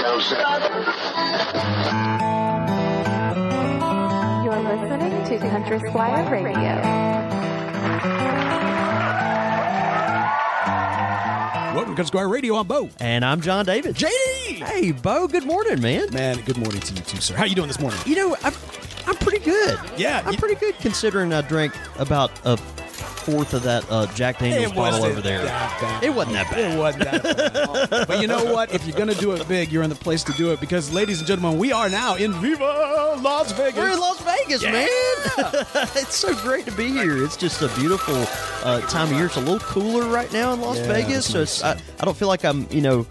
You're listening to Country Squire Radio. Welcome to Squire Radio. I'm Bo. And I'm John David. JD! Hey, Bo, good morning, man. Man, good morning to you too, sir. How you doing this morning? You know, I'm, I'm pretty good. Yeah, I'm you- pretty good considering I drank about a fourth of that uh, Jack Daniels bottle over there. It wasn't that bad. It wasn't that bad. but you know what? If you're going to do it big, you're in the place to do it because, ladies and gentlemen, we are now in Viva Las Vegas. We're in Las Vegas, Yeah. man. it's so great to be here. It's just a beautiful uh, time of year. It's a little cooler right now in Las Yeah, Vegas, so I, I don't feel like I'm, you know,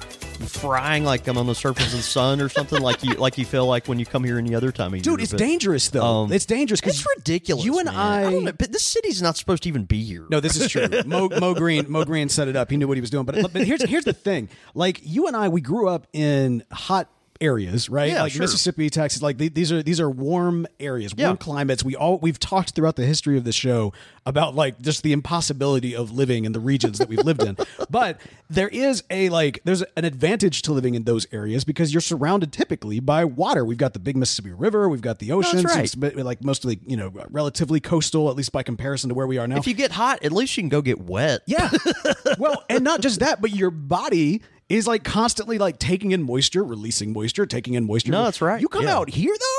frying like I'm on the surface of the sun or something like you like you feel like when you come here any other time of year. Dude, it's but- dangerous, though. Um, it's dangerous because It's ridiculous. You and man. I. don't know, but this city's not supposed to even be here. No, this is true. Mo, Moe Greene, Moe Greene set it up. He knew what he was doing. But but here's here's the thing. Like you and I, we grew up in hot areas, right? Yeah, like sure. Mississippi, Texas. Like th- these are these are warm areas, warm Yeah. climates. We all we've talked throughout the history of the show about like just the impossibility of living in the regions that we've lived in. But there is a like there's an advantage to living in those areas because you're surrounded typically by water. We've got the big Mississippi River, we've got the oceans. right. It's like mostly you know relatively coastal, at least by comparison to where we are now. If you get hot, at least you can go get wet. Yeah. well, and not just that, but your body is like constantly like taking in moisture, releasing moisture, taking in moisture. No, that's right. You come Yeah. out here though,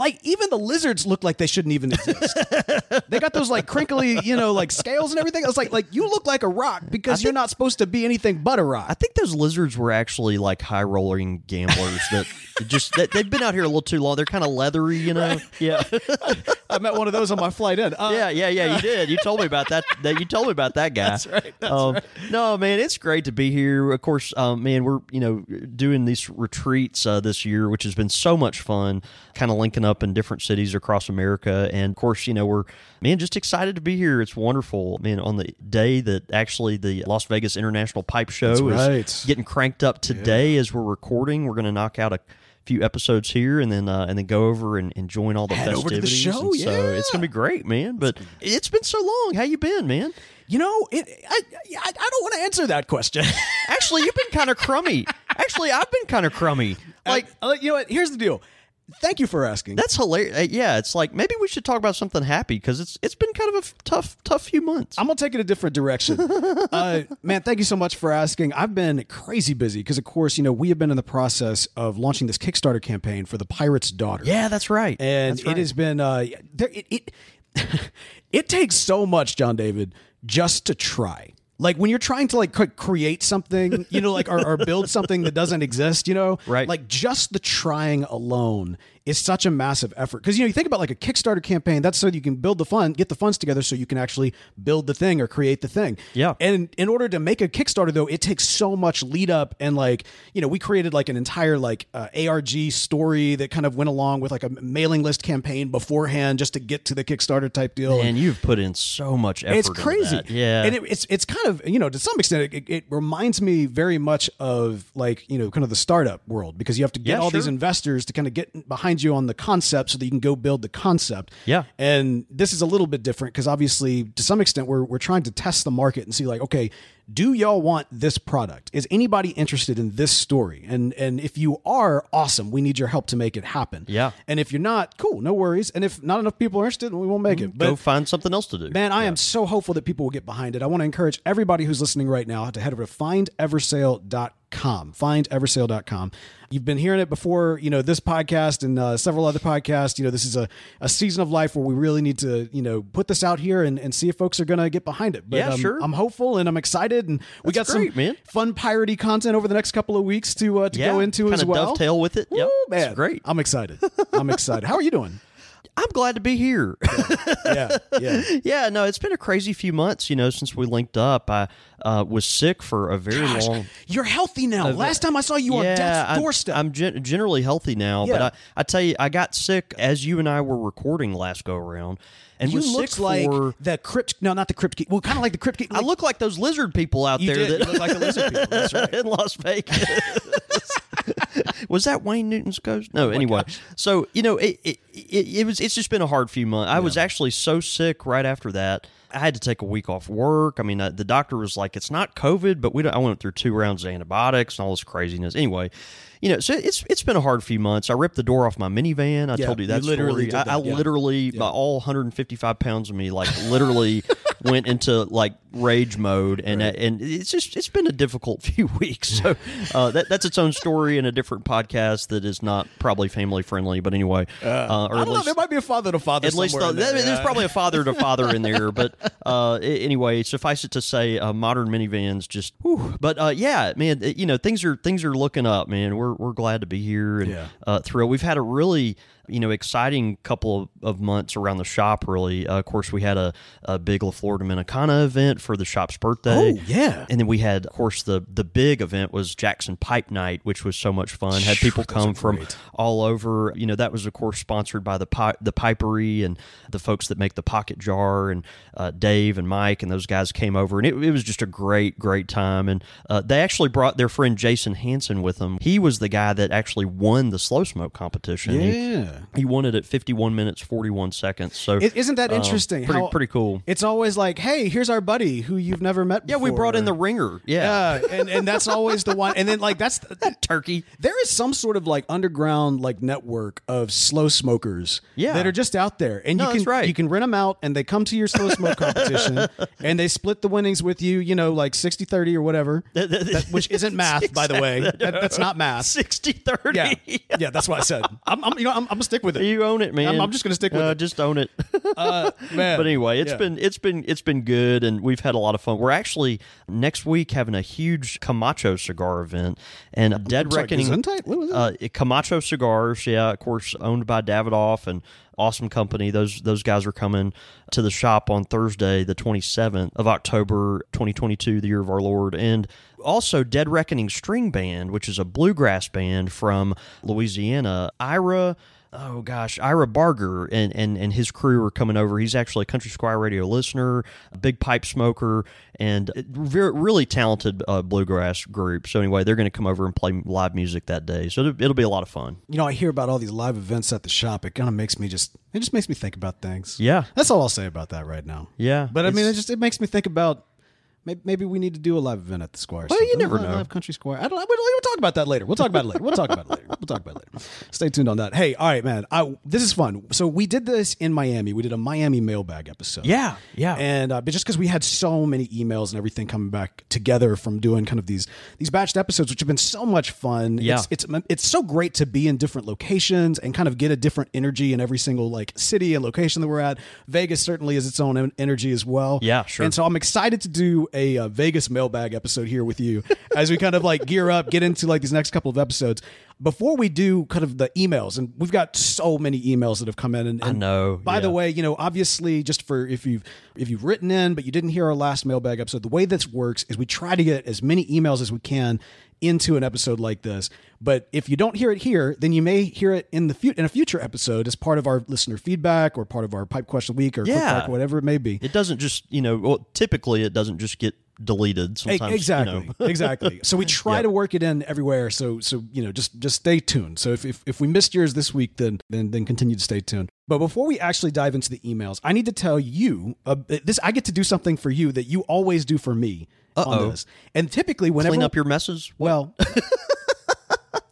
like even the lizards look like they shouldn't even exist. they got those like crinkly, you know, like scales and everything. It's like like you look like a rock because you're not supposed to be anything but a rock. I think those lizards were actually like high rolling gamblers that just that they've been out here a little too long. They're kind of leathery, you know. Yeah, I met one of those on my flight in. Uh, yeah, yeah, yeah. You did. You told me about that. That you told me about that guy. That's right, that's um, No, man, it's great to be here. Of course, um, man, we're you know doing these retreats uh, this year, which has been so much fun. Kind of linking up in different cities across America, and of course, you know we're man just excited to be here. It's wonderful, man. On the day that actually the Las Vegas International Pipe Show is right. getting cranked up today as we're recording. We're going to knock out a few episodes here and then uh, and then go over and, and join all the Head to the festivities. show, And so it's gonna be great, man. But it's been so long. How you been, man? You know, it, I, I I don't want to answer that question. Actually, you've been kind of crummy. Actually, I've been kind of crummy. like Like uh, you know what? Here's the deal. Thank you for asking. that's hilarious. Yeah, it's like maybe we should talk about something happy because it's it's been kind of a tough tough few months. I'm gonna take it a different direction. uh, man, thank you so much for asking. I've been crazy busy because, of course, you know we have been in the process of launching this Kickstarter campaign for the Pirate's Daughter. yeah, that's right. and That's it has been uh, there. It, it it takes so much, John David, just to try. Like when you're trying to like create something, you know, like or, or build something that doesn't exist, you know, Right. Like just the trying alone is such a massive effort because you know you think about like a Kickstarter campaign. That's so you can build the fund, get the funds together, so you can actually build the thing or create the thing. Yeah. And in order to make a Kickstarter, though, it takes so much lead up and like you know we created like an entire like uh, ARG story that kind of went along with like a mailing list campaign beforehand just to get to the Kickstarter type deal. and you've put in so much effort. it's crazy. Yeah, And it, it's it's kind of you know to some extent it, it reminds me very much of like you know kind of the startup world because you have to get Yeah, all these investors to kind of get behind you on the concept so that you can go build the concept. Yeah. And this is a little bit different because obviously to some extent we're we're trying to test the market and see like okay do y'all want this product is anybody interested in this story and and if you are awesome we need your help to make it happen Yeah. and if you're not cool no worries and if not enough people are interested we won't make it mm-hmm. go find something else to do. Man, I am so hopeful that people will get behind it. I want to encourage everybody who's listening right now to head over to findeversale.com. Findeversale.com. You've been hearing it before, you know, this podcast and uh, several other podcasts. You know, this is a, a season of life where we really need to, you know, put this out here and, and see if folks are going to get behind it. But Yeah, um, sure. I'm hopeful and I'm excited. And we That's got great, some man. fun piratey content over the next couple of weeks to, uh, to yeah, go into as well. Dovetail with it. Yep, man. it's great. I'm excited. I'm excited. How are you doing? I'm glad to be here. Yeah. Yeah. yeah, no, it's been a crazy few months, you know, since we linked up. I uh, was sick for a very Gosh, long. you're healthy now. Last time I saw you on yeah, death's I'm- doorstep. I'm gen- generally healthy now, Yeah. but I, I tell you, I got sick as you and I were recording last go around, and you looked like for. the crypt. No, not the crypt. Well, kind of like the crypt. Keep, I look like those lizard people out there did. that You look like the lizard people. Right. in Las Vegas. was that Wayne Newton's ghost? Oh No. anyway, so you know, it, it, it, it was. It's just been a hard few months. I was actually so sick right after that I had to take a week off work. I mean, uh, the doctor was like, "It's not COVID," but we. Don't, I went through two rounds of antibiotics and all this craziness. Anyway, you know, so it's it's been a hard few months. I ripped the door off my minivan. I Yeah, told you that you literally story. did I, I yeah. literally, by all 155 pounds of me, like literally went into like rage mode, and and it's just it's been a difficult few weeks. So uh, that that's its own story and a different podcast that is not probably family friendly. But anyway, uh, or I don't know. least There might be a father to father. at least the, in there, there's probably a father to father in there but uh anyway suffice it to say uh, modern minivans just whew. but uh yeah man you know things are things are looking up man we're we're glad to be here and Yeah. uh thrilled we've had a really you know exciting couple of, of months around the shop really uh, of course we had a, a big La Flor Dominicana event for the shop's birthday Oh, yeah. and then we had of course the the big event was Jackson Pipe Night which was so much fun had people come from great. all over. You know, that was of course sponsored by the pi- the Pipery and the folks that make the Pocket Jar and uh, Dave and Mike and those guys came over and it, it was just a great great time. And uh, they actually brought their friend Jason Hansen with them. He was the guy that actually won the slow smoke competition. Yeah. He, won it at 51 minutes 41 seconds. So isn't that um, interesting? pretty how- pretty cool. It's always like, hey, here's our buddy who you've never met. Yeah, we before. brought in the ringer. Yeah, Yeah, and and that's always the one. And then like that's turkey. there is some sort of like underground like network of slow smokers Yeah. that are just out there and No, you can that's right. you can rent them out and they come to your slow smoke competition and they split the winnings with you you know like 60 30 or whatever That- which isn't math by the way that, that's not math 60 30. yeah yeah that's what i said i'm, I'm you know I'm, I'm gonna stick with it You own it, man. I'm- I'm just gonna stick with Uh, it. Just own it. uh, man but anyway, it's Yeah. been it's been it's been good, and we've had a lot of fun. We're actually next week having a huge Camacho cigar event, and Dead sorry, Reckoning. Gesundheit? What was? Uh, Camacho cigars, yeah, of course, owned by Davidoff and awesome company. Those those guys are coming to the shop on Thursday, the twenty seventh of October, twenty twenty two, the year of our Lord, and also Dead Reckoning String Band, which is a bluegrass band from Louisiana. Ira oh gosh, Ira Barger and, and, and his crew are coming over. He's actually a Country Squire radio listener, a big pipe smoker, and very, really talented uh, bluegrass group. So anyway, they're going to come over and play live music that day. So it'll, it'll be a lot of fun. you know i hear about all these live events at the shop it kind of makes me just it just makes me think about things Yeah. that's all i'll say about that right now Yeah, but i mean it just it makes me think about maybe, maybe we need to do a live event at the square Well, you never Live- know. live country square i don't we'll, we'll talk about that later we'll talk about it later we'll talk about it later talk about it later stay tuned on that hey all right man I, this is fun so we did this in miami we did a miami mailbag episode Yeah, yeah. and uh, but just because we had so many emails and everything coming back together from doing kind of these these batched episodes, which have been so much fun. Yeah. it's, it's it's so great to be in different locations and kind of get a different energy in every single like city and location that we're at. Vegas certainly is its own energy as well. Yeah, sure. And so I'm excited to do a uh, Vegas mailbag episode here with you as we kind of like gear up, get into like these next couple of episodes. Before we do kind of the emails, and we've got so many emails that have come in. And, and know, By the way, you know, obviously, just for if you've if you've written in but you didn't hear our last mailbag episode, the way this works is we try to get as many emails as we can into an episode like this. But if you don't hear it here, then you may hear it in the fu- in a future episode as part of our listener feedback or part of our pipe question week or Yeah. quick or whatever it may be. It doesn't just, you know, well, typically it doesn't just get deleted. Sometimes, exactly You know. exactly so we try Yep. to work it in everywhere so so you know just just stay tuned so if, if if we missed yours this week then then then continue to stay tuned but before we actually dive into the emails i need to tell you uh, this i get to do something for you that you always do for me on Uh-oh. this and typically whenever Clean up your messes. well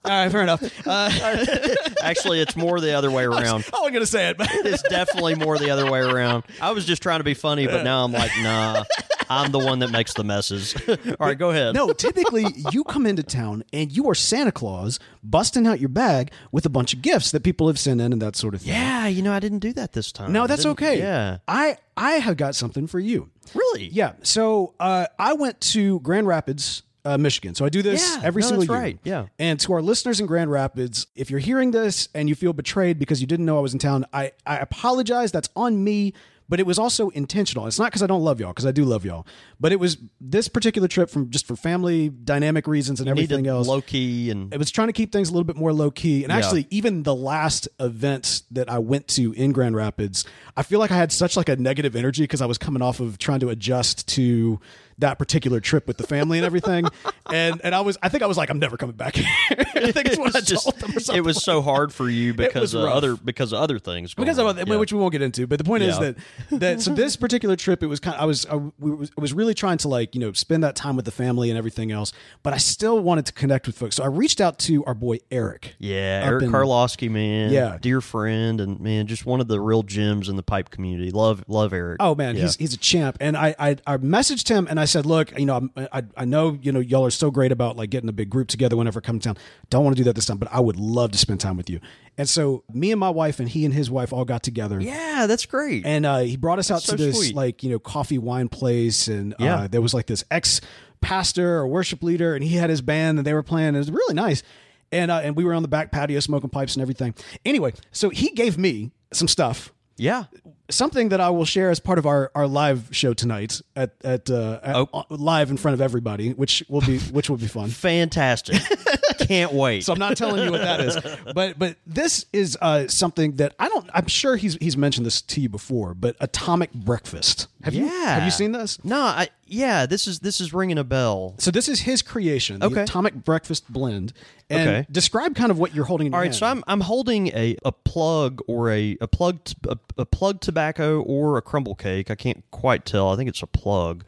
all right fair enough uh, Actually, it's more the other way around. i wasn't gonna say it but It's definitely more the other way around. I was just trying to be funny, but now I'm like, nah, I'm the one that makes the messes. All right, go ahead. No, typically you come into town and you are Santa Claus busting out your bag with a bunch of gifts that people have sent in and that sort of thing. Yeah, you know, I didn't do that this time. No, that's didn't- okay. Yeah. I I have got something for you. Really? Yeah. So uh, I went to Grand Rapids, uh, Michigan. So I do this Yeah, every no, single that's year. right. Yeah. And to our listeners in Grand Rapids, if you're hearing this and you feel betrayed because you didn't know I was in town, I I apologize. That's on me. But it was also intentional. It's not because I don't love y'all, because I do love y'all. But it was this particular trip from just for family dynamic reasons and everything Needed else low key and it was trying to keep things a little bit more low key. And Yeah. actually, even the last event that I went to in Grand Rapids, I feel like I had such like a negative energy because I was coming off of trying to adjust to that particular trip with the family and everything. and and I was I think I was like I'm never coming back. I think it's what I just- told them. Or something it was so hard for you because of rough. other because of other things. Because of Yeah. which we won't get into. But the point is that that so this particular trip, it was kind. Of, I was I was I was really trying to like you know spend that time with the family and everything else, but I still wanted to connect with folks. So I reached out to our boy Eric. Yeah, Eric in- Karlowski, man. Yeah. dear friend, and man, just one of the real gems in the pipe community. Love, love Eric. Oh man, Yeah. he's he's a champ. And I, I I messaged him and I said, look, you know, I I know you know y'all are so great about like getting a big group together whenever I come to town. Don't want to do that this time, but I would love to spend time with you. And so me and my wife and he and his wife all got together. yeah, that's great. And uh, he brought us out so to this sweet. like you know coffee wine place, and Yeah. uh, there was like this ex pastor or worship leader, and he had his band, and they were playing. It was really nice, and uh, and we were on the back patio smoking pipes and everything. Anyway, so he gave me some stuff, yeah, something that I will share as part of our, our live show tonight at at, uh, at Oh. uh, live in front of everybody, which will be which will be fun. fantastic. Can't wait. So I'm not telling you what that is, but but this is uh, something that I don't. I'm sure he's he's mentioned this to you before, but atomic breakfast. Have you have you seen this? No, I yeah. This is this is ringing a bell. So this is his creation, the Okay. atomic breakfast blend. And Okay. describe kind of what you're holding in All right, hand. so I'm I'm holding a, a plug or a a plug t- a, a plug tobacco or a crumble cake. I can't quite tell. I think it's a plug.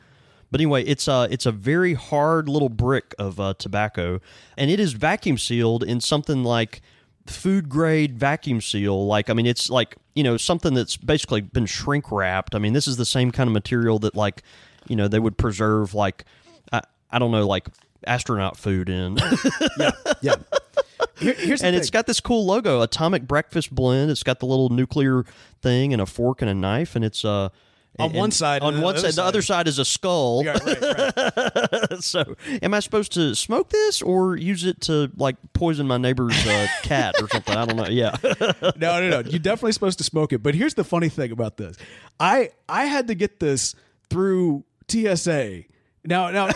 But anyway, it's a it's a very hard little brick of uh, tobacco, and it is vacuum sealed in something like food grade vacuum seal. Like I mean, it's like you know something that's basically been shrink wrapped. I mean, this is the same kind of material that like you know they would preserve like I, I don't know like astronaut food in. yeah. Here- here's and thing. it's got this cool logo, Atomic Breakfast Blend. It's got the little nuclear thing and a fork and a knife, and it's uh On and- one side, On one the side, other the other side- side is a skull. Yeah, right, right. so, am I supposed to smoke this or use it to like poison my neighbor's uh, cat or something? I don't know. Yeah, no, no, no. You're definitely supposed to smoke it. But here's the funny thing about this. I I had to get this through TSA. Now, no.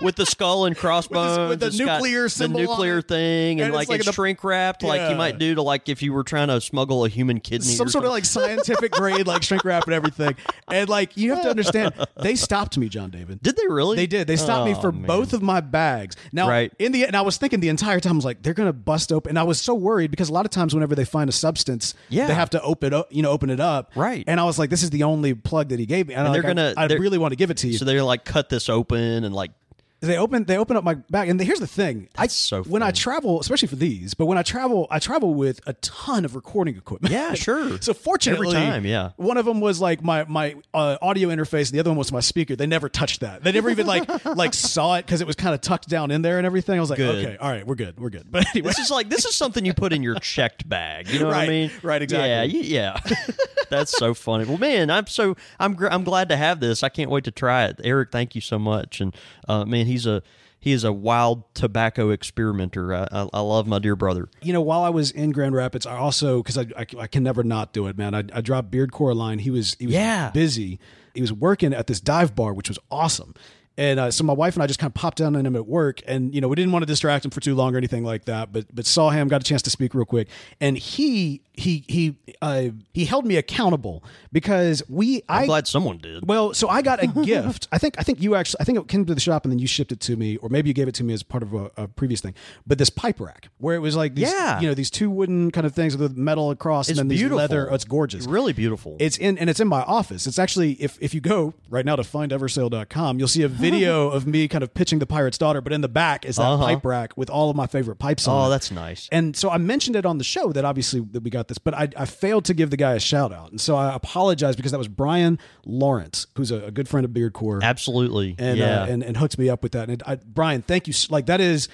with the skull and crossbones, with the it's got nuclear symbol the nuclear thing, and, And it's like, like it's in shrink wrapped, like you might do to like if you were trying to smuggle a human kidney. some or sort of like scientific grade, like shrink wrap and everything. And like, you have to understand, they stopped me, John David. Did they really? They did. They stopped me Oh, for man. both of my bags. Now, Right. in the and I was thinking the entire time, I was like, they're gonna bust open. And I was so worried because a lot of times, whenever they find a substance, Yeah. they have to open up, you know, open it up. Right. And I was like, this is the only plug that he gave me, and, And they're like, gonna- I, I they're- really want to give it to you. So they're like cut this open and like they open they open up my bag and here's the thing i That's so when i travel especially for these but when i travel i travel with a ton of recording equipment Yeah, sure. so fortunately Every time, yeah. one of them was like my my uh, audio interface and the other one was my speaker they never touched that they never even like like saw it because it was kind of tucked down in there and everything i was like Good. okay all right we're good we're good but anyway This is like this is something you put in your checked bag. You know what I mean? right, exactly. Yeah, yeah. That's so funny. Well, man, I'm so I'm gr- I'm glad to have this. I can't wait to try it. Eric, thank you so much. And uh, man, he's a he is a wild tobacco experimenter. I, I, I love my dear brother. you know, while I was in Grand Rapids, I also because I, I I can never not do it, man. I, I dropped Beard Coraline. He was he was Yeah. busy. He was working at this dive bar, which was awesome. And uh, so my wife and I just kind of popped down on him at work, and you know we didn't want to distract him for too long or anything like that. But but saw him, got a chance to speak real quick, and he he he uh, he held me accountable because we I'm I glad someone did. well, so I got a gift. I think I think you actually I think it came to the shop and then you shipped it to me, or maybe you gave it to me as part of a, a previous thing. But this pipe rack, where it was like these, Yeah. you know, these two wooden kind of things with metal across, It's and then beautiful. these leather. Oh, it's gorgeous. Really beautiful. It's in and it's in my office. It's actually if if you go right now to findeversale.com, you'll see a video of me kind of pitching the pirate's daughter, but in the back is that Uh-huh. pipe rack with all of my favorite pipes on. oh, it. that's nice. And so I mentioned it on the show that obviously that we got this, but I, I failed to give the guy a shout out, and so I apologize because that was Brian Lawrence, who's a, a good friend of Beard Core, Absolutely. and yeah. uh, and and hooked me up with that. And I, Brian, thank you. Like that is.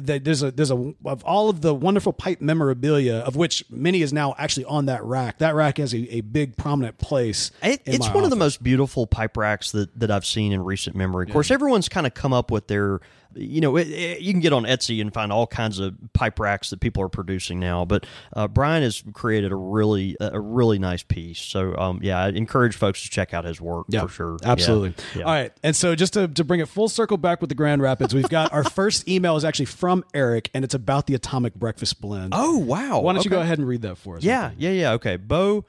There's a there's a of all of the wonderful pipe memorabilia of which many is now actually on that rack. That rack has a, a big prominent place. It, it's one of the most beautiful pipe racks that, that I've seen in recent memory. Of course, everyone's kind of come up with their, you know, it, it- you can get on Etsy and find all kinds of pipe racks that people are producing now. But uh, Brian has created a really a really nice piece. So um, yeah, I encourage folks to check out his work for sure. Absolutely. Yeah. All right. And so just to, to bring it full circle back with the Grand Rapids, we've got our first email is actually from Eric and it's about the atomic breakfast blend. Oh wow! Why don't you go ahead and read that for us? Yeah, yeah, yeah. Okay, Bo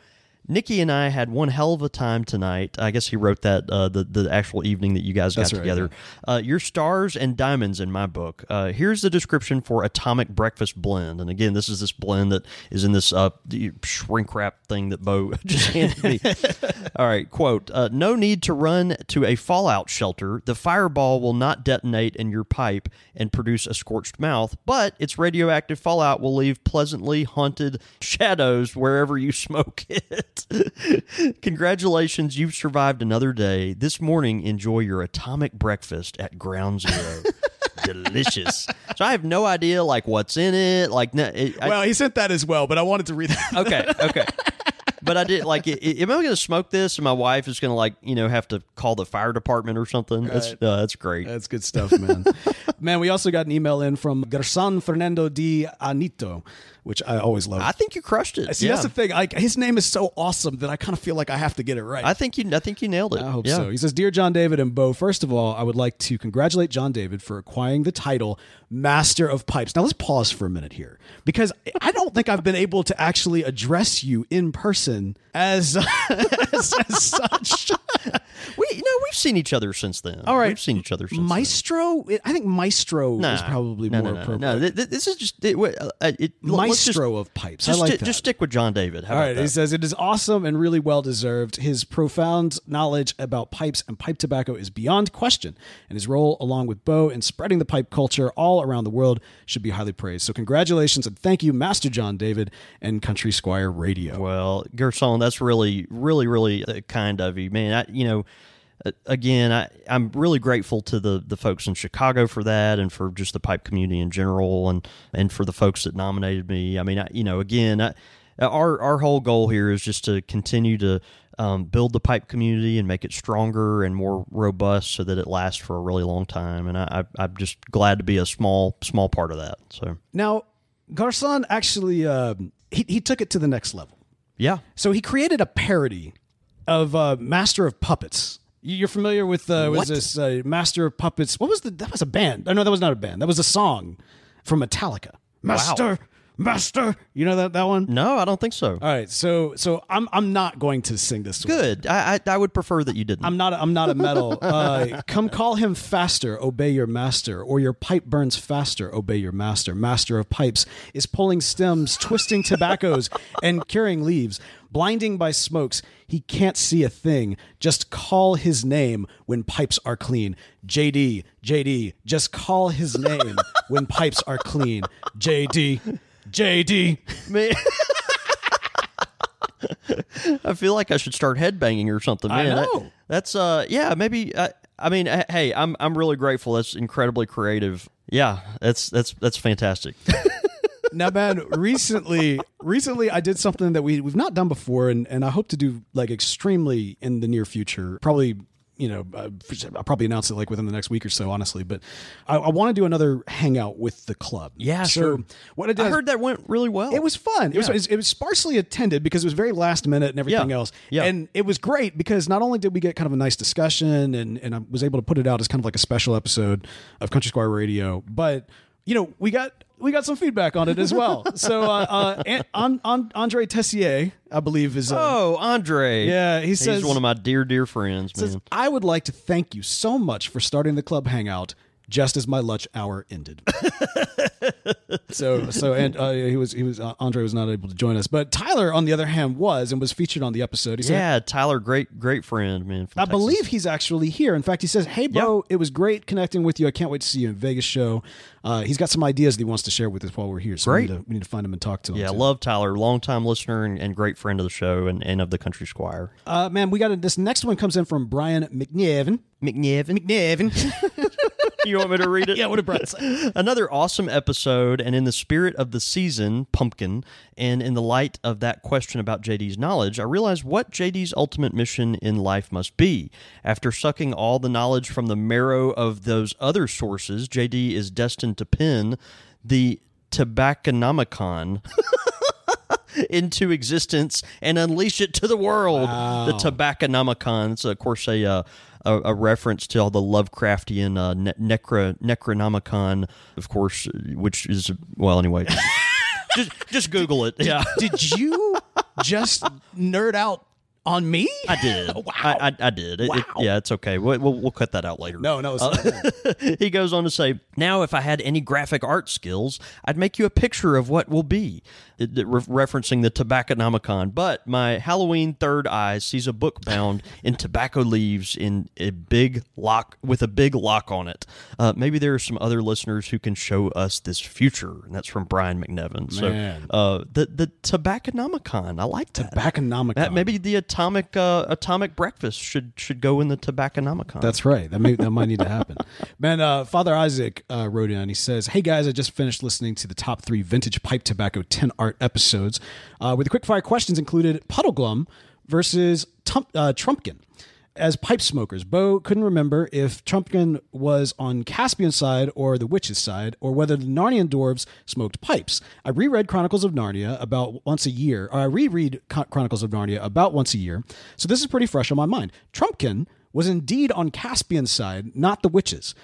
Nikki and I had one hell of a time tonight. I guess he wrote that uh, the the actual evening that you guys That's got right, together. Uh, your stars and diamonds in my book. Uh, here's the description for Atomic Breakfast Blend. And again, this is this blend that is in this uh, the shrink wrap thing that Bo just handed me. All right, quote: uh, No need to run to a fallout shelter. The fireball will not detonate in your pipe and produce a scorched mouth, but its radioactive fallout will leave pleasantly haunted shadows wherever you smoke it. Congratulations, you've survived another day. This morning, enjoy your atomic breakfast at Ground Zero. Delicious. So I have no idea like what's in it. Like, no, it, I- Well, he sent that as well, but I wanted to read that. okay, okay. But I did like. i- i- Am I going to smoke this, and my wife is going to like, you know, have to call the fire department or something? That's uh, that's great. That's good stuff, man. man, we also got an email in from Gerson Fernando Di Anito, which I always love. I think you crushed it. See, yeah. that's the thing. Like his name is so awesome that I kind of feel like I have to get it right. I think you. I think you nailed it. I hope yeah. so. He says, Dear John David and Bo, first of all, I would like to congratulate John David for acquiring the title Master of Pipes. Now, let's pause for a minute here because I don't think I've been able to actually address you in person as, as, as such. We, you know, we've seen each other since then. All right. we've seen each other since. Maestro? I think Maestro then. is probably no, more no, no, appropriate. No, Th- th- this is just it, uh, it, let's just- of Pipes. Just, I like that. just stick with John David. How All right, that? he says it is awesome and really well deserved. His profound knowledge about pipes and pipe tobacco is beyond question, and his role, along with Bo, in spreading the pipe culture all around the world should be highly praised. So, congratulations and thank you, Master John David and Country Squire Radio. Well, Gerson, that's really, really, really uh, kind of you, man. I, you know, again, I, I'm really grateful to the the folks in Chicago for that, and for just the pipe community in general, and and for the folks that nominated me. I mean, I, you know, again, I, our our whole goal here is just to continue to um, build the pipe community and make it stronger and more robust, so that it lasts for a really long time. And I, I, I'm just glad to be a small small part of that. So, Now, Gerson actually um, he he took it to the next level. yeah, So he created a parody of uh, Master of Puppets. You- You're familiar with uh, was this uh, Master of Puppets? What was the? That was a band. Oh no, that was not a band. That was a song from Metallica. Master, Master. You know that that one. no, I don't think so. All right, so so I'm I'm not going to sing this. one. Good. I, I I would prefer that you didn't. I'm not. I'm not a metal. Uh, come call him faster. Obey your master, or your pipe burns faster. Obey your master. Master of pipes is pulling stems, twisting tobaccos, and curing leaves. Blinding by smokes, he can't see a thing. Just call his name when pipes are clean. JD, JD, just call his name when pipes are clean. JD, JD. Man. I feel like I should start headbanging or something. I Man, That- know. that's uh, yeah, maybe. I, I mean, hey, I'm I'm really grateful. That's incredibly creative. Yeah, that's that's that's fantastic. now man recently recently i did something that we, we've not done before and, and i hope to do like extremely in the near future probably you know uh, i'll probably announce it like within the next week or so honestly but i, I want to do another hangout with the club Yeah, so sure. what i did I heard that went really well. it was fun. It was Yeah. it was- it was sparsely attended because it was very last minute and everything Yeah. else. Yeah. And it was great because not only did we get kind of a nice discussion and and I was able to put it out as kind of like a special episode of Country Squire Radio, but you know we got we got some feedback on it as well. so uh, uh, An- An- An- Andre Tessier, I believe, is uh, Oh, Andre. Yeah, he he's says- one of my dear dear friends, says, man. I would like to thank you so much for starting the club hangout just as my lunch hour ended. so so and uh, he was he was uh, Andre was not able to join us, but Tyler on the other hand was and was featured on the episode. He said, Yeah, Tyler, great great friend, man. I Texas. believe he's actually here. In fact, he says, "Hey, bro, it was great connecting with you. I can't wait to see you in Vegas show." Uh, he's got some ideas that he wants to share with us while we're here. So Great. we need to, we need to find him and talk to him. Yeah, too. love Tyler, longtime listener and, and great friend of the show and, and of the Country Squire. Uh, man, we got a, this next one comes in from Brian McNevin. McNevin. McNevin. You want me to read it? yeah, what Brian say? Another awesome episode, and in the spirit of the season, Pumpkin, and in the light of that question about JD's knowledge, I realized what JD's ultimate mission in life must be. After sucking all the knowledge from the marrow of those other sources, JD is destined to pin the Tobacconomicon. into existence and unleash it to the world. The Tobacconomicon. It's of course a uh, a, a reference to all the Lovecraftian uh, ne- necro Necronomicon, of course, which is well anyway. just just Google it. Yeah. Did you just nerd out on me? I did. wow. I, I, I did. It- it- Wow. yeah, it's okay. We'll, we'll, we'll cut that out later. no, no. It's not. he goes on to say, Now, if I had any graphic art skills, I'd make you a picture of what will be, It- it- re- referencing the Tobacconomicon. But my Halloween third eye sees a book bound in tobacco leaves in a big lock with a big lock on it. Uh, maybe there are some other listeners who can show us this future. And that's from Brian McNevin. Man. So, uh, the, the Tobacconomicon, I like that. Tobacconomicon. That maybe the atomic uh, atomic breakfast should should go in the Tobacconomicon. That's right. That may, that might need to happen. Man, uh, Father Isaac uh, wrote in. He says, "Hey guys, I just finished listening to the top three vintage pipe tobacco ten art episodes, uh, with the quickfire questions included Puddleglum versus Tum- uh, Trumpkin." As pipe smokers, Bo couldn't remember if Trumpkin was on Caspian side or the witch's side, or whether the Narnian dwarves smoked pipes. I reread Chronicles of Narnia about once a year, or I reread Chronicles of Narnia about once a year, so this is pretty fresh on my mind. Trumpkin was indeed on Caspian side, not the witches.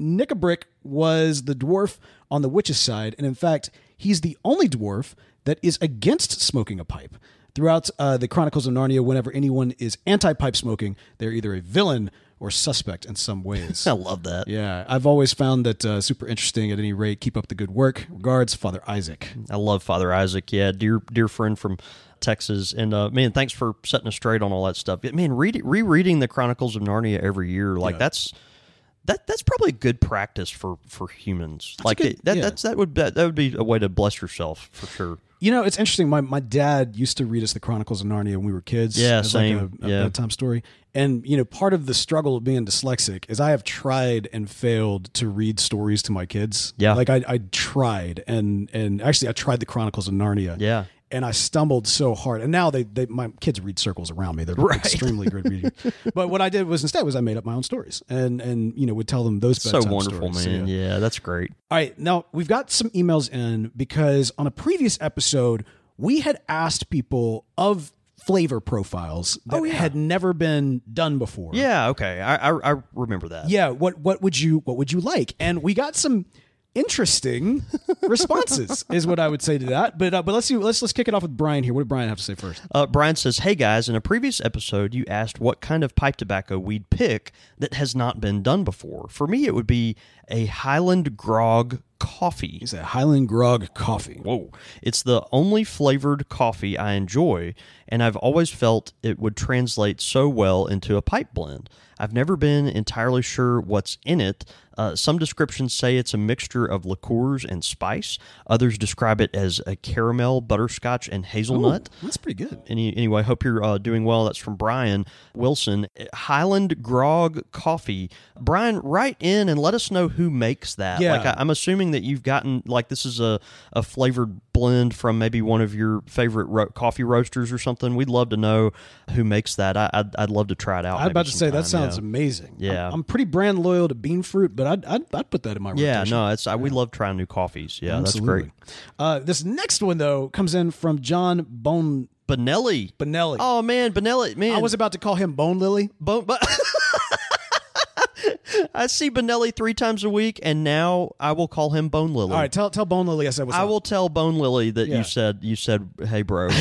Nikabrik was the dwarf on the witch's side, and in fact, he's the only dwarf that is against smoking a pipe. Throughout uh, the Chronicles of Narnia, whenever anyone is anti pipe smoking, they're either a villain or suspect in some ways. I love that. yeah, I've always found that uh, super interesting at any rate. Keep up the good work. Regards, Father Isaac. I love Father Isaac. Yeah, dear dear friend from Texas. And uh, man, thanks for setting us straight on all that stuff. Man, read, rereading the Chronicles of Narnia every year, like that's that that's probably good practice for for humans. like good- that yeah. that's that would that, that would be a way to bless yourself for sure. You know, it's interesting. My my dad used to read us the Chronicles of Narnia when we were kids. Yeah, same. Like a, a Yeah. bedtime story. And you know, part of the struggle of being dyslexic is I have tried and failed to read stories to my kids. Yeah. like I, I tried and and actually I tried the Chronicles of Narnia. Yeah. And I stumbled so hard, and now they, they my kids read circles around me. They're Right. extremely good reading. but what I did was instead was I made up my own stories, and and you know would tell them those. So wonderful, stories. So, man. yeah. yeah, that's great. All right, now we've got some emails in because on a previous episode we had asked people of flavor profiles oh, that had never been done before. Yeah, okay. I I, I remember that. yeah. What what would you what would you like? And we got some interesting responses, is what I would say to that. But uh, but let's see. Let's let's kick it off with Brian here. What did Brian have to say first? Uh, Brian says, "Hey guys, in a previous episode, you asked what kind of pipe tobacco we'd pick that has not been done before. For me, it would be a Highland Grog coffee. He said Highland Grog coffee. Whoa! It's the only flavored coffee I enjoy, and I've always felt it would translate so well into a pipe blend. I've never been entirely sure what's in it." Uh, some descriptions say it's a mixture of liqueurs and spice. Others describe it as a caramel, butterscotch, and hazelnut. That's pretty good. Any, anyway, hope you're uh, doing well. That's from Brian Wilson. Highland Grog Coffee. Brian, write in and let us know who makes that. Yeah. Like, I, I'm assuming that you've gotten, like, this is a, a flavored blend from maybe one of your favorite ro- coffee roasters or something. We'd love to know who makes that. I, I'd, I'd love to try it out. I was maybe about to say that sounds yeah. amazing. Yeah. I'm, I'm pretty brand loyal to Beanfruit, but I'd I'd, I'd put that in my Yeah, rotation. no, it's I, we love trying new coffees. Yeah, Absolutely. that's great. Uh, this next one though comes in from John Bone Benelli. Benelli. Oh man, Benelli, man. I was about to call him Bone Lily. Bone, but I see Benelli three times a week, and now I will call him Bone Lily. All right, tell tell Bone Lily I said what's I up. will tell Bone Lily that Yeah. you said you said, "Hey, bro."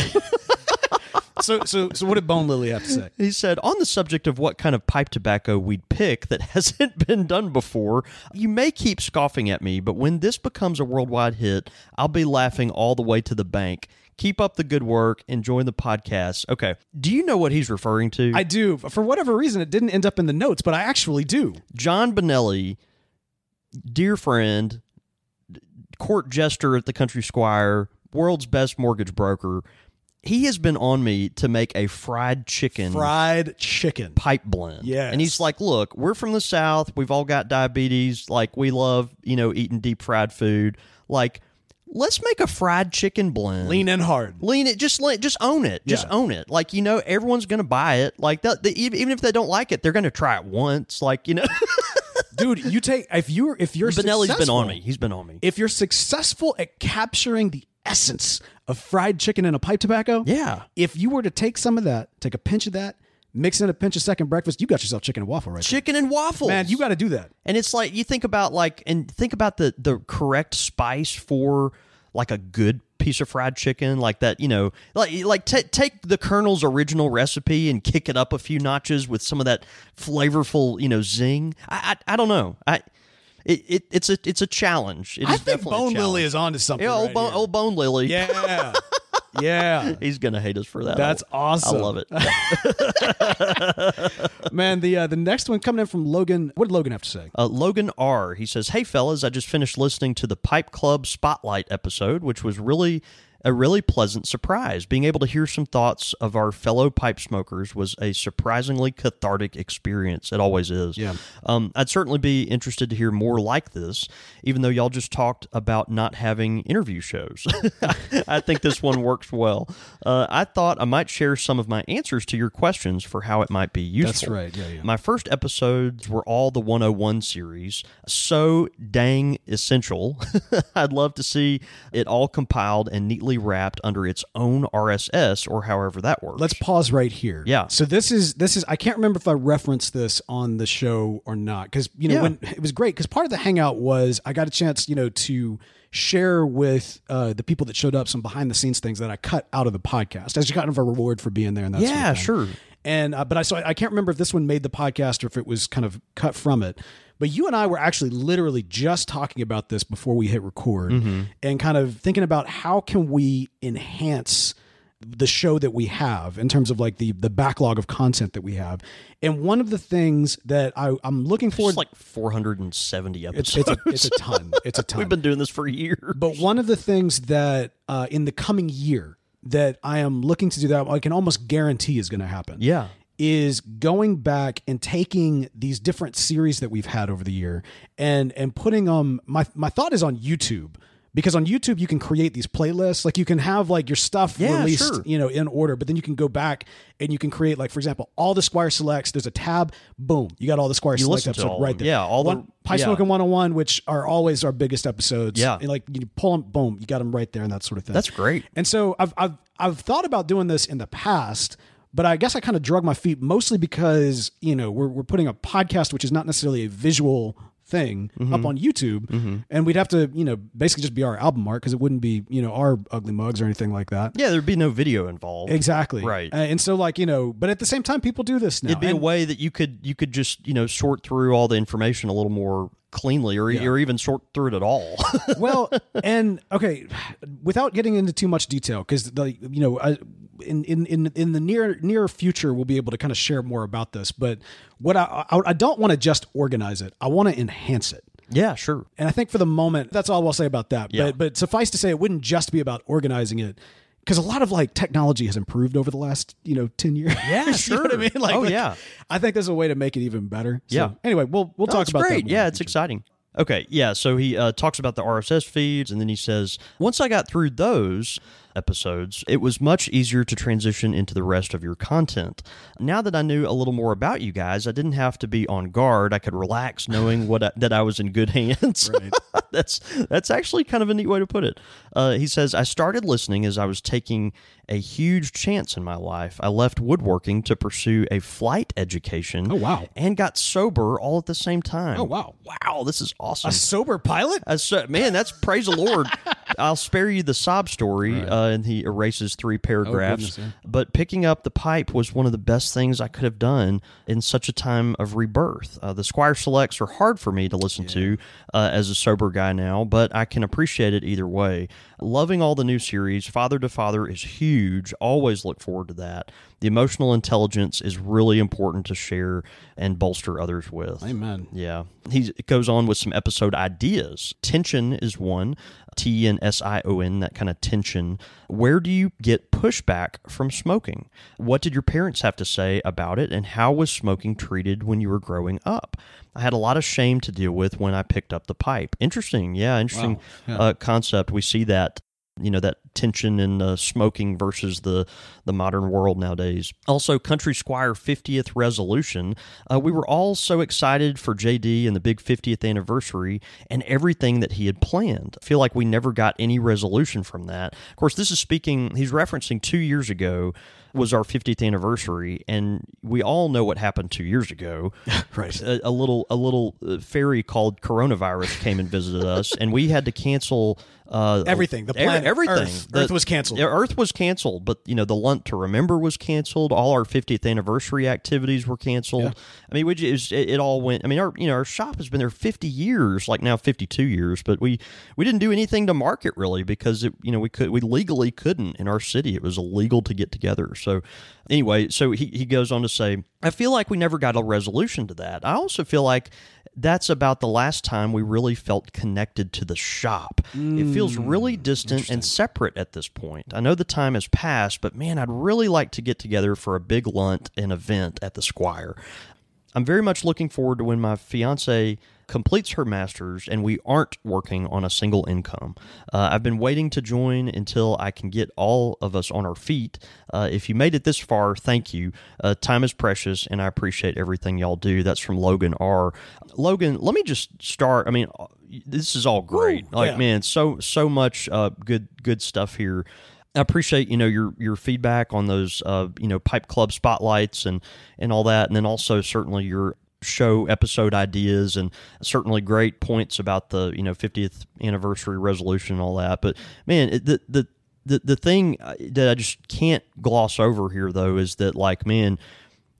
So so so what did Bone Lily have to say? he said, "On the subject of what kind of pipe tobacco we'd pick that hasn't been done before, you may keep scoffing at me, but when this becomes a worldwide hit, I'll be laughing all the way to the bank." Keep up the good work. Enjoy the podcast. Okay. Do you know what he's referring to? I do. For whatever reason, it didn't end up in the notes, but I actually do. John Benelli, dear friend, court jester at the Country Squire, world's best mortgage broker, he has been on me to make a fried chicken Fried chicken. pipe blend. Yeah, And he's like, look, we're from the South. We've all got diabetes. Like, we love, you know, eating deep fried food. Like, let's make a fried chicken blend. Lean in hard. Lean it, just let, just own it, just Yeah. own it. Like you know, everyone's gonna buy it. Like that, the, even if they don't like it, they're gonna try it once. Like you know, Dude, you take if you're if you're Benelli's been successful- on me. He's been on me. If you're successful at capturing the essence of fried chicken in a pipe tobacco, Yeah. If you were to take some of that, take a pinch of that, mix in a pinch of second breakfast, you got yourself chicken and waffle right there. Chicken and waffles, Man, you got to do that. And it's like you think about like and think about the the correct spice for like a good piece of fried chicken, like that, you know, like like t- take the Colonel's original recipe and kick it up a few notches with some of that flavorful, you know, zing. I I, I don't know. I it, it it's a it's a challenge. It I is think Bone Lily is onto something. yeah, old right here. old bone lily. Yeah. yeah. He's gonna hate us for that. That's I- awesome. I love it. Man, the uh, the next one coming in from Logan. What did Logan have to say? Uh, Logan R. He says, "Hey fellas, I just finished listening to the Pipe Club Spotlight episode, which was really a really pleasant surprise. Being able to hear some thoughts of our fellow pipe smokers was a surprisingly cathartic experience. It always is. Yeah. Um, I'd certainly be interested to hear more like this, even though y'all just talked about not having interview shows. I think this one works well. Uh, I thought I might share some of my answers to your questions for how it might be useful. That's right. Yeah, yeah. My first episodes were all the 101 series, so dang essential. I'd love to see it all compiled and neatly wrapped under its own RSS or however that works. Let's pause right here. Yeah. So this is this is I can't remember if I referenced this on the show or not because you know Yeah. when it was great because part of the hangout was I got a chance you know to share with uh, the people that showed up some behind the scenes things that I cut out of the podcast as you kind of a reward for being there and that sort of Yeah, sure. And uh, but I so I can't remember if this one made the podcast or if it was kind of cut from it. But you and I were actually literally just talking about this before we hit record Mm-hmm. and kind of thinking about how can we enhance the show that we have in terms of like the the backlog of content that we have. And one of the things that I, I'm looking forward It's like 470 it's, episodes. it's, a, it's a ton. It's a ton. We've been doing this for years. But one of the things that uh, in the coming year that I am looking to do that I can almost guarantee is going to happen. Yeah. Is going back and taking these different series that we've had over the year and and putting them. My my thought is on YouTube because on YouTube you can create these playlists. Like you can have like your stuff Yeah, released, sure. you know, in order. But then you can go back and you can create like, for example, all the Squire selects. There's a tab. Boom, you got all the Squire select listen to episode all right there. Yeah, all the- One, Pie yeah. Smoking 101, which are always our biggest episodes. Yeah. And like you pull them, boom, you got them right there and that sort of thing. That's great. And so I've I've I've thought about doing this in the past, but I guess I kind of drug my feet mostly because you know we're we're putting a podcast which is not necessarily a visual thing Mm-hmm. up on YouTube, and we'd have to you know basically just be our album art because it wouldn't be you know our ugly mugs or anything like that. Yeah, there'd be no video involved. Exactly. Right. Uh, and so like you know, but at the same time, people do this now. It'd be a way that you could you could just you know sort through all the information a little more cleanly, or or even sort through it at all. well, and okay, without getting into too much detail, because the you know, I, in in in in the near near future, we'll be able to kind of share more about this. But what I I, I don't want to just organize it; I want to enhance it. yeah, sure. And I think for the moment, that's all I'll say about that. Yeah. But but suffice to say, it wouldn't just be about organizing it. Because a lot of like technology has improved over the last you know ten years. Yeah, you know what I mean? Like, Oh, like, yeah. I think there's a way to make it even better. So, Yeah. Anyway, we'll we'll No, talk about great. that. Yeah, it's future. exciting. Okay, yeah. So he uh, talks about the RSS feeds, and then he says, once I got through those episodes, it was much easier to transition into the rest of your content. Now that I knew a little more about you guys, I didn't have to be on guard. I could relax knowing what I, that I was in good hands. that's that's actually kind of a neat way to put it. Uh, he says, I started listening as I was taking a huge chance in my life. I left woodworking to pursue a flight education. Oh, wow. And got sober all at the same time. Oh, wow. Wow, this is awesome. A sober pilot. So, man, that's praise the Lord. I'll spare you the sob story, uh, and he erases three paragraphs. goodness, yeah. But picking up the pipe was one of the best things I could have done in such a time of rebirth. Uh, the Squire Selects are hard for me to listen to uh, as a sober guy now, but I can appreciate it either way. Loving all the new series, Father to Father is huge. Always look forward to that. The emotional intelligence is really important to share and bolster others with. Amen. Yeah. He goes on with some episode ideas. Tension is one, T and S I O N, that kind of tension. Where do you get pushback from smoking? What did your parents have to say about it, and how was smoking treated when you were growing up? I had a lot of shame to deal with when I picked up the pipe. Interesting. Yeah, interesting Uh, concept. We see that you know that tension in uh, smoking versus the the modern world nowadays. Also, Country Squire 50th resolution. Uh, we were all so excited for JD and the big 50th anniversary and everything that he had planned. I feel like we never got any resolution from that. Of course, this is speaking. He's referencing two years ago was our 50th anniversary, and we all know what happened two years ago. Right. A, a little a little uh, fairy called coronavirus came and visited us, and we had to cancel uh, Everything. The planet everything. Earth. Earth was canceled. Yeah, Earth was canceled, but you know the Lunt to Remember was canceled. All our 50th anniversary activities were canceled. I mean, we just it, it all went. I mean, our you know our shop has been there 50 years, like now 52 years, but we we didn't do anything to market really because it you know we could we legally couldn't in our city. It was illegal to get together. So anyway, so he he goes on to say, I feel like we never got a resolution to that. I also feel like that's about the last time we really felt connected to the shop. it feels hmm, really distant and separate at this point. I know the time has passed, but man, I'd really like to get together for a big lunt and event at the Squire. I'm very much looking forward to when my fiance completes her master's and we aren't working on a single income. Uh, I've been waiting to join until I can get all of us on our feet. Uh, if you made it this far, thank you. Uh, time is precious and I appreciate everything y'all do. That's from Logan R. Logan, let me just start. I mean, this is all great. Woo, like, yeah. man, so so much uh, good good stuff here. I appreciate you know your your feedback on those uh, you know pipe club spotlights and and all that, and then also certainly your show episode ideas and certainly great points about the you know 50th anniversary resolution and all that. But man, the the the the thing uh, that I just can't gloss over here though is that like man,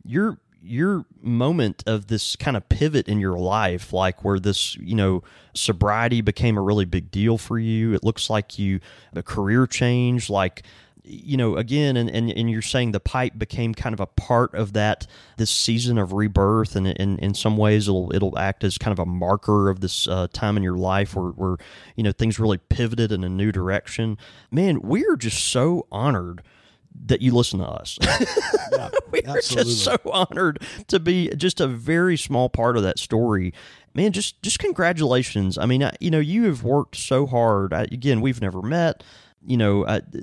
your your moment of this kind of pivot in your life like where this you know sobriety became a really big deal for you it looks like you a career change like you know again and, and, and you're saying the pipe became kind of a part of that this season of rebirth and in, in some ways it'll it'll act as kind of a marker of this uh, time in your life where, where you know things really pivoted in a new direction. Man we're just so honored that you listen to us. We are absolutely. just so honored to be just a very small part of that story. Man just just congratulations. I mean I, you know you have worked so hard. I, again we've never met you know uh, I,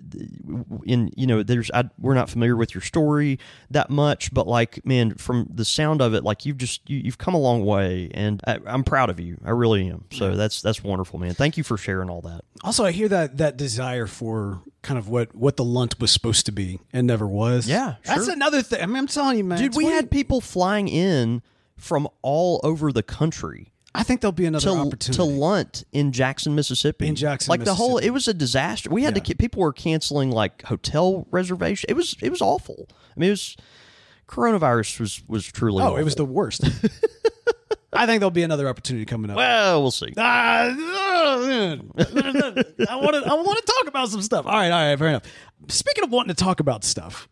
in you know there's I, we're not familiar with your story that much but like man from the sound of it like you've just you, you've come a long way and I, i'm proud of you. I really am. So that's that's wonderful man. Thank you for sharing all that. Also, I hear that that desire for kind of what what the lunt was supposed to be and never was. Yeah, that's another thing. I mean, I'm telling you, man, dude we 20 had people flying in from all over the country I think there'll be another to, opportunity. to Lunt in Jackson, Mississippi. In Jackson, like the whole, it was a disaster. We had to Yeah. keep people were canceling like hotel reservation. It was it was awful. I mean, it was coronavirus was was truly. oh, it was the worst. I think there'll be another opportunity coming up. well, we'll see. Ah, I want to. I want to talk about some stuff. All right, all right, fair enough. Speaking of wanting to talk about stuff,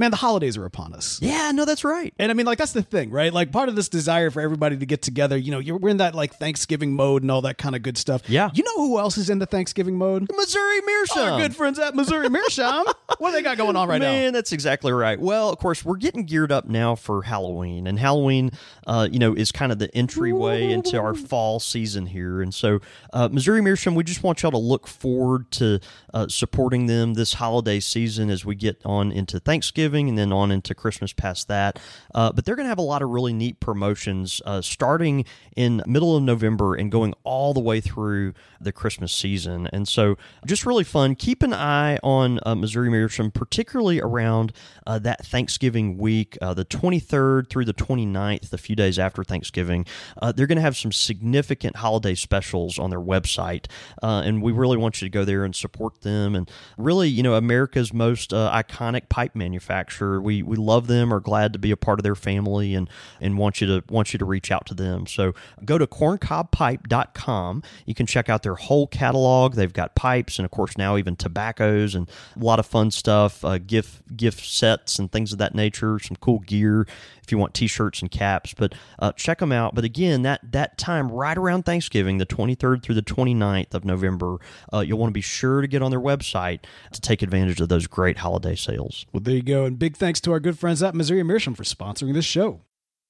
man, the holidays are upon us. Yeah, no, that's right. And I mean, like that's the thing, right? Like part of this desire for everybody to get together. You know, you're we're in that like Thanksgiving mode and all that kind of good stuff. Yeah. You know who else is in the Thanksgiving mode? Missouri Meerschaum. Our good friends at Missouri Meerschaum. what do they got going on right Man, now? Man, that's exactly right. Well, of course, we're getting geared up now for Halloween, and Halloween, uh, you know, is kind of the entryway into our fall season here. And so, uh, Missouri Meerschaum, we just want y'all to look forward to uh, supporting them this holiday season as we get on into Thanksgiving and then on into Christmas past that. Uh, but they're going to have a lot of really neat promotions uh, starting in middle of November and going all the way through the Christmas season. And so, just really fun. Keep an eye on uh, Missouri Meerschaum, particularly around uh, that Thanksgiving week, uh, the 23rd through the 29th, a few days after Thanksgiving. Uh, they're going to have some significant holiday specials on their website. And we really want you to go there and support them. And really, you know, America's most iconic pipe manufacturer. We, we love them, are glad to be a part of their family, and, and want you to want you to reach out to them. So go to corncobpipe.com. You can check out their whole catalog. They've got pipes and, of course, now even tobaccos and a lot of fun stuff, uh, gift gift sets and things of that nature. Some cool gear if you want T-shirts and caps. But uh, check them out. But again, that that time right around Thanksgiving, the 23rd through the 29th of November, uh, you'll want to be sure to get on their website to take advantage of those great holiday sales. Well, there you go. And big thanks to our good friends at Missouri Meerschaum for sponsoring this show.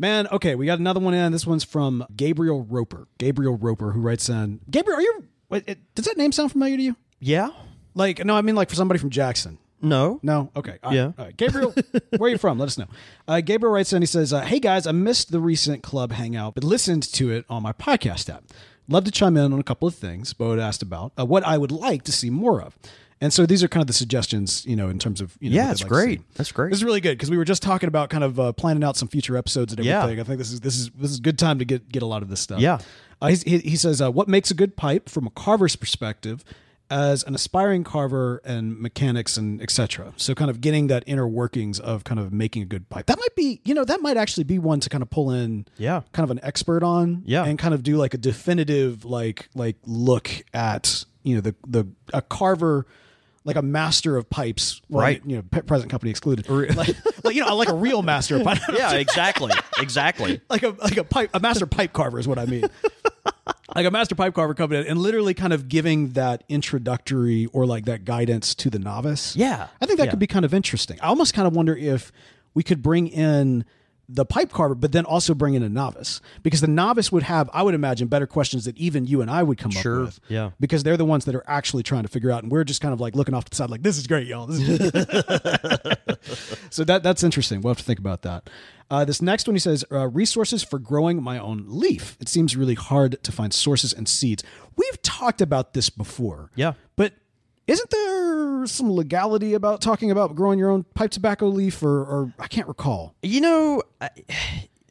Man, okay, we got another one in. This one's from Gabriel Roper. Gabriel Roper, who writes in. Gabriel, are you? Wait, it, does that name sound familiar to you? Yeah. Like, no, I mean like for somebody from Jackson. No. No. Okay. All right. Yeah. All right. Gabriel, where are you from? Let us know. Uh, Gabriel writes in. He says, uh, "Hey guys, I missed the recent club hangout, but listened to it on my podcast app. Love to chime in on a couple of things Bo had asked about uh, what I would like to see more of." And so these are kind of the suggestions, you know, in terms of you know, Yeah, what it's like great. That's great. This is really good because we were just talking about kind of uh, planning out some future episodes and Yeah. everything. I think this is this is this is a good time to get get a lot of this stuff. Yeah. Uh, he's- he, he says, uh, "What makes a good pipe from a carver's perspective, as an aspiring carver and mechanics and etc. So, kind of getting that inner workings of kind of making a good pipe. That might be, you know, that might actually be one to kind of pull in, Yeah. kind of an expert on, Yeah. and kind of do like a definitive, like like look at, you know, the the a carver." Like a master of pipes, well, Right. You know, present company excluded. like, like, you know, like a real master of pipes. Yeah, exactly. exactly. like a like a pipe a master pipe carver is what I mean. like a master pipe carver coming in and literally kind of giving that introductory or like that guidance to the novice. Yeah. I think that Yeah. could be kind of interesting. I almost kind of wonder if we could bring in the pipe carver, but then also bring in a novice because the novice would have, I would imagine, better questions that even you and I would come Sure. up with. Yeah. Because they're the ones that are actually trying to figure out, and we're just kind of like looking off to the side, like, this is great, y'all. This is so that that's interesting. We'll have to think about that. Uh, this next one, he says, uh, resources for growing my own leaf. It seems really hard to find sources and seeds. We've talked about this before. Yeah. But isn't there some legality about talking about growing your own pipe tobacco leaf, or, or I can't recall. You know, I,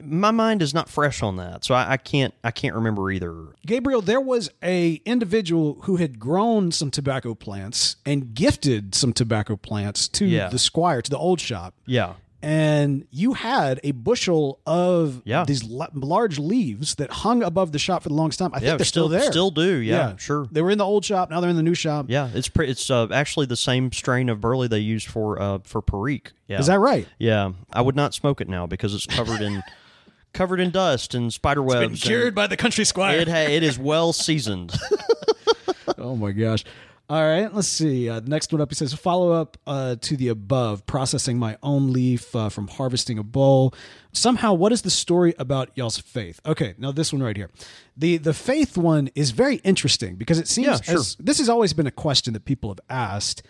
my mind is not fresh on that, so I, I can't. I can't remember either. Gabriel, there was a individual who had grown some tobacco plants and gifted some tobacco plants to Yeah. the squire, to the old shop. Yeah. And you had a bushel of Yeah. these la- large leaves that hung above the shop for the longest time. I think Yeah, they're still, still- there. still do, yeah, sure. They were in the old shop. Now they're in the new shop. Yeah, it's pre- it's uh, actually the same strain of burley they used for uh, for Perique. Yeah. Is that right? Yeah, I would not smoke it now because it's covered in covered in dust and spider webs. and by the country squire. It ha- it is well seasoned. oh my gosh. All right, let's see. Uh, the next one up, he says, follow up uh, to the above, processing my own leaf uh, from harvesting a bowl. Somehow, what is the story about y'all's faith? Okay, now this one right here. The the faith one is very interesting because it seems Yeah, sure. as- this has always been a question that people have asked,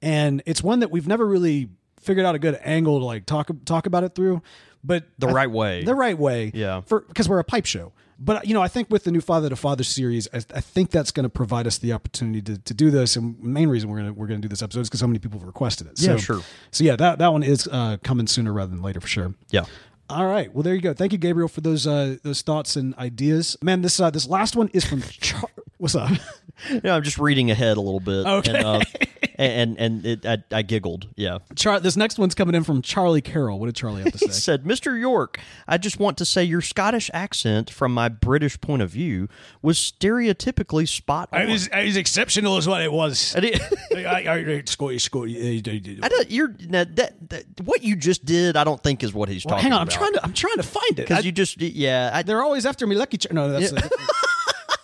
and it's one that we've never really figured out a good angle to like talk talk about it through. But The I- right way. the right way, Yeah. for because we're a pipe show. But you know, I think with the new Father to Father series, I, I think that's going to provide us the opportunity to, to do this. And main reason we're going to we're to do this episode is because so many people have requested it. Yeah, so, sure. So yeah, that that one is uh, coming sooner rather than later for sure. Yeah. All right. Well, there you go. Thank you, Gabriel, for those uh, those thoughts and ideas. Man, this uh, this last one is from Char- what's up? Yeah, I'm just reading ahead a little bit. Okay. And uh, and, and it, I, I giggled. Yeah. Char- this next one's coming in from Charlie Carroll. What did Charlie have to say? He said, Mr. York, I just want to say your Scottish accent, from my British point of view, was stereotypically spot on. it was exceptional, is what it was. I, did- Scottish, Scottish. I don't, you're that, that what you just did. I don't think is what he's talking about. Hang on, I'm about. trying to I'm trying to find it. Because you just yeah. I, They're always after me, Lucky. Ch- no, that's a different,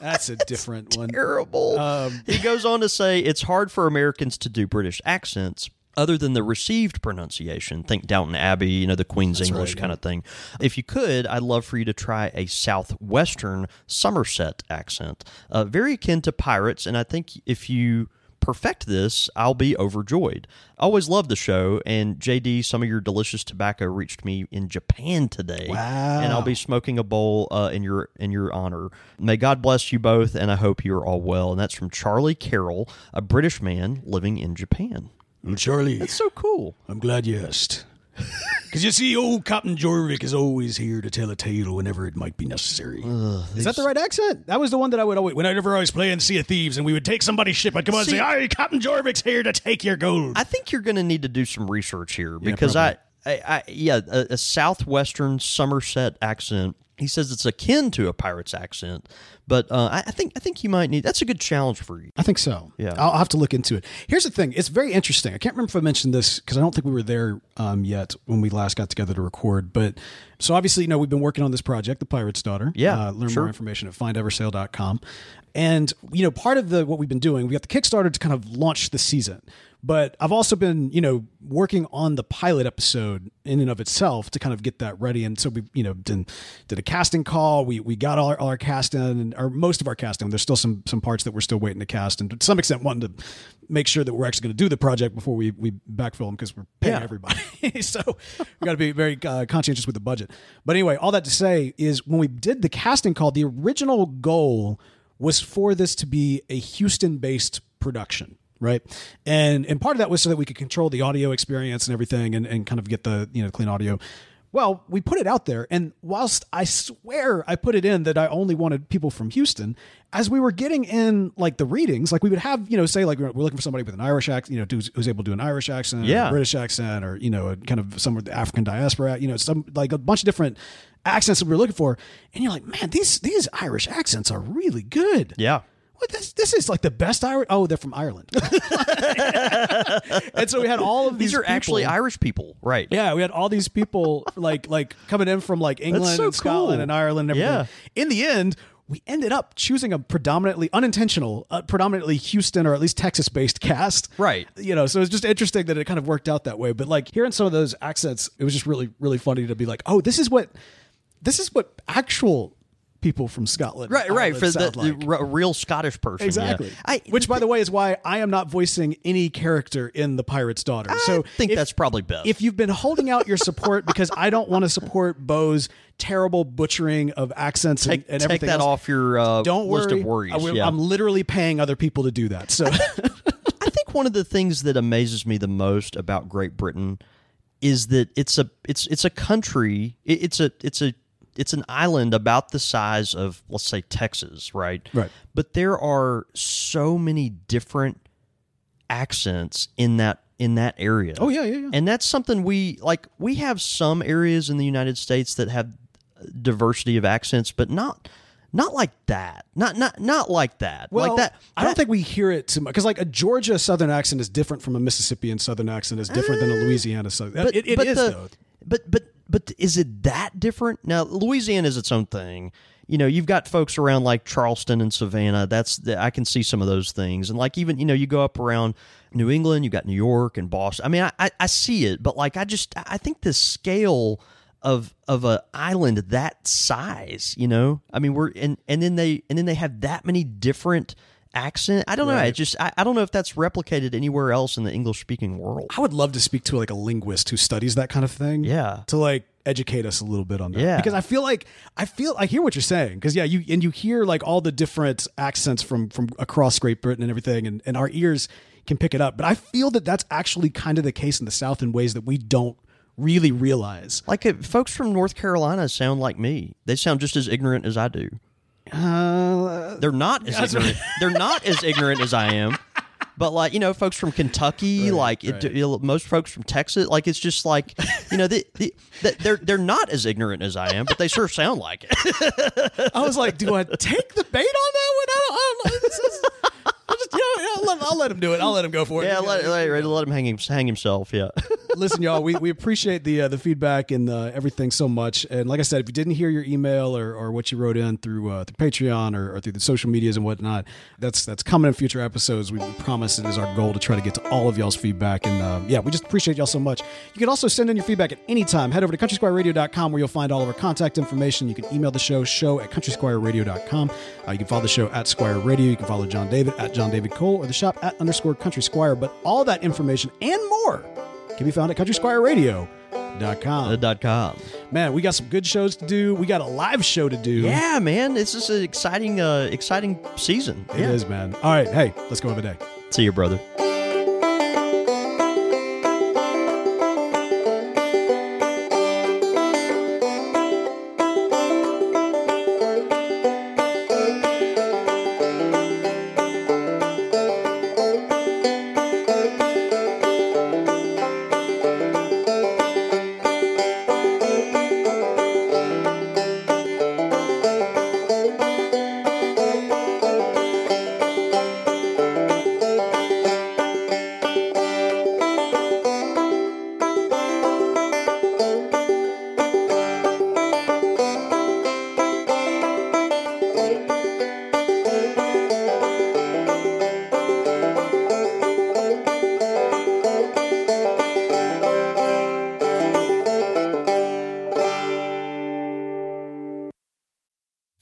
that's a different one. terrible. Um, he goes on to say it's hard for Americans to do British accents. Other than the received pronunciation, think Downton Abbey, you know, the Queen's English kind of thing. If you could, I'd love for you to try a southwestern Somerset accent, uh, very akin to pirates. And I think if you perfect this, I'll be overjoyed. I always love the show, and JD, some of your delicious tobacco reached me in Japan today, Wow. and I'll be smoking a bowl uh, in your in your honor. May God bless you both, and I hope you're all well. And that's from Charlie Carroll, a British man living in Japan. Well, Charlie, That's so cool. I'm glad you asked. Because you see, old Captain Jorvik is always here to tell a tale whenever it might be necessary. is that the right accent? That was the one that I would always, whenever I was playing Sea of Thieves and we would take somebody's ship, I'd come on and See- say, Aye, Captain Jorvik's here to take your gold. I think you're going to need to do some research here because I, I, I, yeah, a, a southwestern Somerset accent. He says it's akin to a pirate's accent, but uh, I, I think I think you might need. That's a good challenge for you. I think so. Yeah. I'll, I'll have to look into it. Here's the thing. It's very interesting. I can't remember if I mentioned this because I don't think we were there um, yet when we last got together to record. But so obviously, you know, we've been working on this project, The Pirate's Daughter. Yeah, Uh, learn sure. more information at findeversale.com. And, you know, part of the what we've been doing, we got the Kickstarter to kind of launch the season. But I've also been, you know, working on the pilot episode in and of itself to kind of get that ready. And so we, you know, did, did a casting call. We we got all our, all our cast in, or most of our casting. There's still some some parts that we're still waiting to cast, and to some extent wanting to make sure that we're actually going to do the project before we we backfill them because we're paying Yeah. everybody. so we've got to be very uh, conscientious with the budget. But anyway, all that to say is when we did the casting call, the original goal was for this to be a Houston based production. Right. And and part of that was so that we could control the audio experience and everything and, and kind of get the, you know, clean audio. Well, we put it out there, and whilst I swear I put it in that I only wanted people from Houston, as we were getting in like the readings, like we would have, you know, say like we're looking for somebody with an Irish accent, you know, who's, who's able to do an Irish accent, or Yeah. a British accent, or you know, a kind of some of the African diaspora, you know, some like a bunch of different accents that we were looking for, and you're like, man, these these Irish accents are really good. Yeah. This this is like the best Irish. Oh, they're from Ireland. and so we had all of these. These are actually Irish people, right? yeah, we had all these people like like coming in from like England so and Scotland cool. and Ireland and everything. In the end, we ended up choosing a predominantly unintentional, uh, predominantly Houston or at least Texas based cast. Right. You know, so it's just interesting that it kind of worked out that way. But like hearing some of those accents, it was just really really funny to be like, oh, this is what this is what actual people from Scotland, Right, right. For the, sound the r- real Scottish person. yeah. Exactly. I, Which, by the way, is why I am not voicing any character in The Pirate's Daughter. so I think if- that's probably best. If you've been holding out your support because I don't want to support Bo's terrible butchering of accents and, take, and take everything that else, off your uh, don't list worry. of worries. I yeah. I'm literally paying other people to do that. So I think one of the things that amazes me the most about Great Britain is that it's a it's it's a country. It's a it's a it's an island about the size of let's say Texas, right? Right. But there are so many different accents in that in that area. Oh, yeah, yeah, yeah. And that's something we like. We have some areas in the United States that have diversity of accents, but not not like that. Not not not like that. well, like that. I don't think we hear it too much because like a Georgia Southern accent is different from a Mississippian Southern accent is different than a eh. Louisiana Southern. it, it is the- though. But but but is it that different? Now Louisiana is its own thing, you know, you've got folks around like Charleston and Savannah. That's the, I can see some of those things, and like even you know, you go up around New England, you got New York and Boston. I mean, I, I, I see it, but like I just I think the scale of of a island that size, you know, I mean, we're and and then they and then they have that many different accent. I don't know. I just I, I don't know if that's replicated anywhere else in the English speaking world. I would love to speak to like a linguist who studies that kind of thing. Yeah. To like educate us a little bit on that. Yeah. Because I feel like I feel I hear what you're saying. Because yeah, you and you hear like all the different accents from from across Great Britain and everything, and, and our ears can pick it up. But I feel that that's actually kind of the case in the South in ways that we don't really realize. Like folks from North Carolina sound like me. They sound just as ignorant as I do. Uh, They're not as ignorant. They're not as ignorant as I am. But like you know, folks from Kentucky, like it, you know, most folks from Texas, like it's just like you know, the, the, the, they're they're not as ignorant as I am, but they sure sound like it. I was like, do I take the bait on that one? I don't, I don't know. This is, I'll you know, yeah, I'll, let, I'll let him do it. I'll let him go for it. yeah, let, let, let him hang him hang himself. Yeah. Listen, y'all, we, we appreciate the uh, the feedback and uh, everything so much. And like I said, if you didn't hear your email or, or what you wrote in through uh, through Patreon or, or through the social medias and whatnot, that's that's coming in future episodes. We, we promise it is our goal to try to get to all of y'all's feedback. And uh, yeah, we just appreciate y'all so much. You can also send in your feedback at any time. Head over to countrysquireradio.com where you'll find all of our contact information. You can email the show, show at countrysquireradio.com. Uh, you can follow the show at Squire Radio. You can follow John David at John David Cole or the shop at underscore country squire. But all that information and more can be found at countrysquireradio.com. Uh, dot com. Man, we got some good shows to do. We got a live show to do. Yeah, man, this is an exciting, uh, exciting season. It is, man. All right, hey, let's go have a day. See you, brother.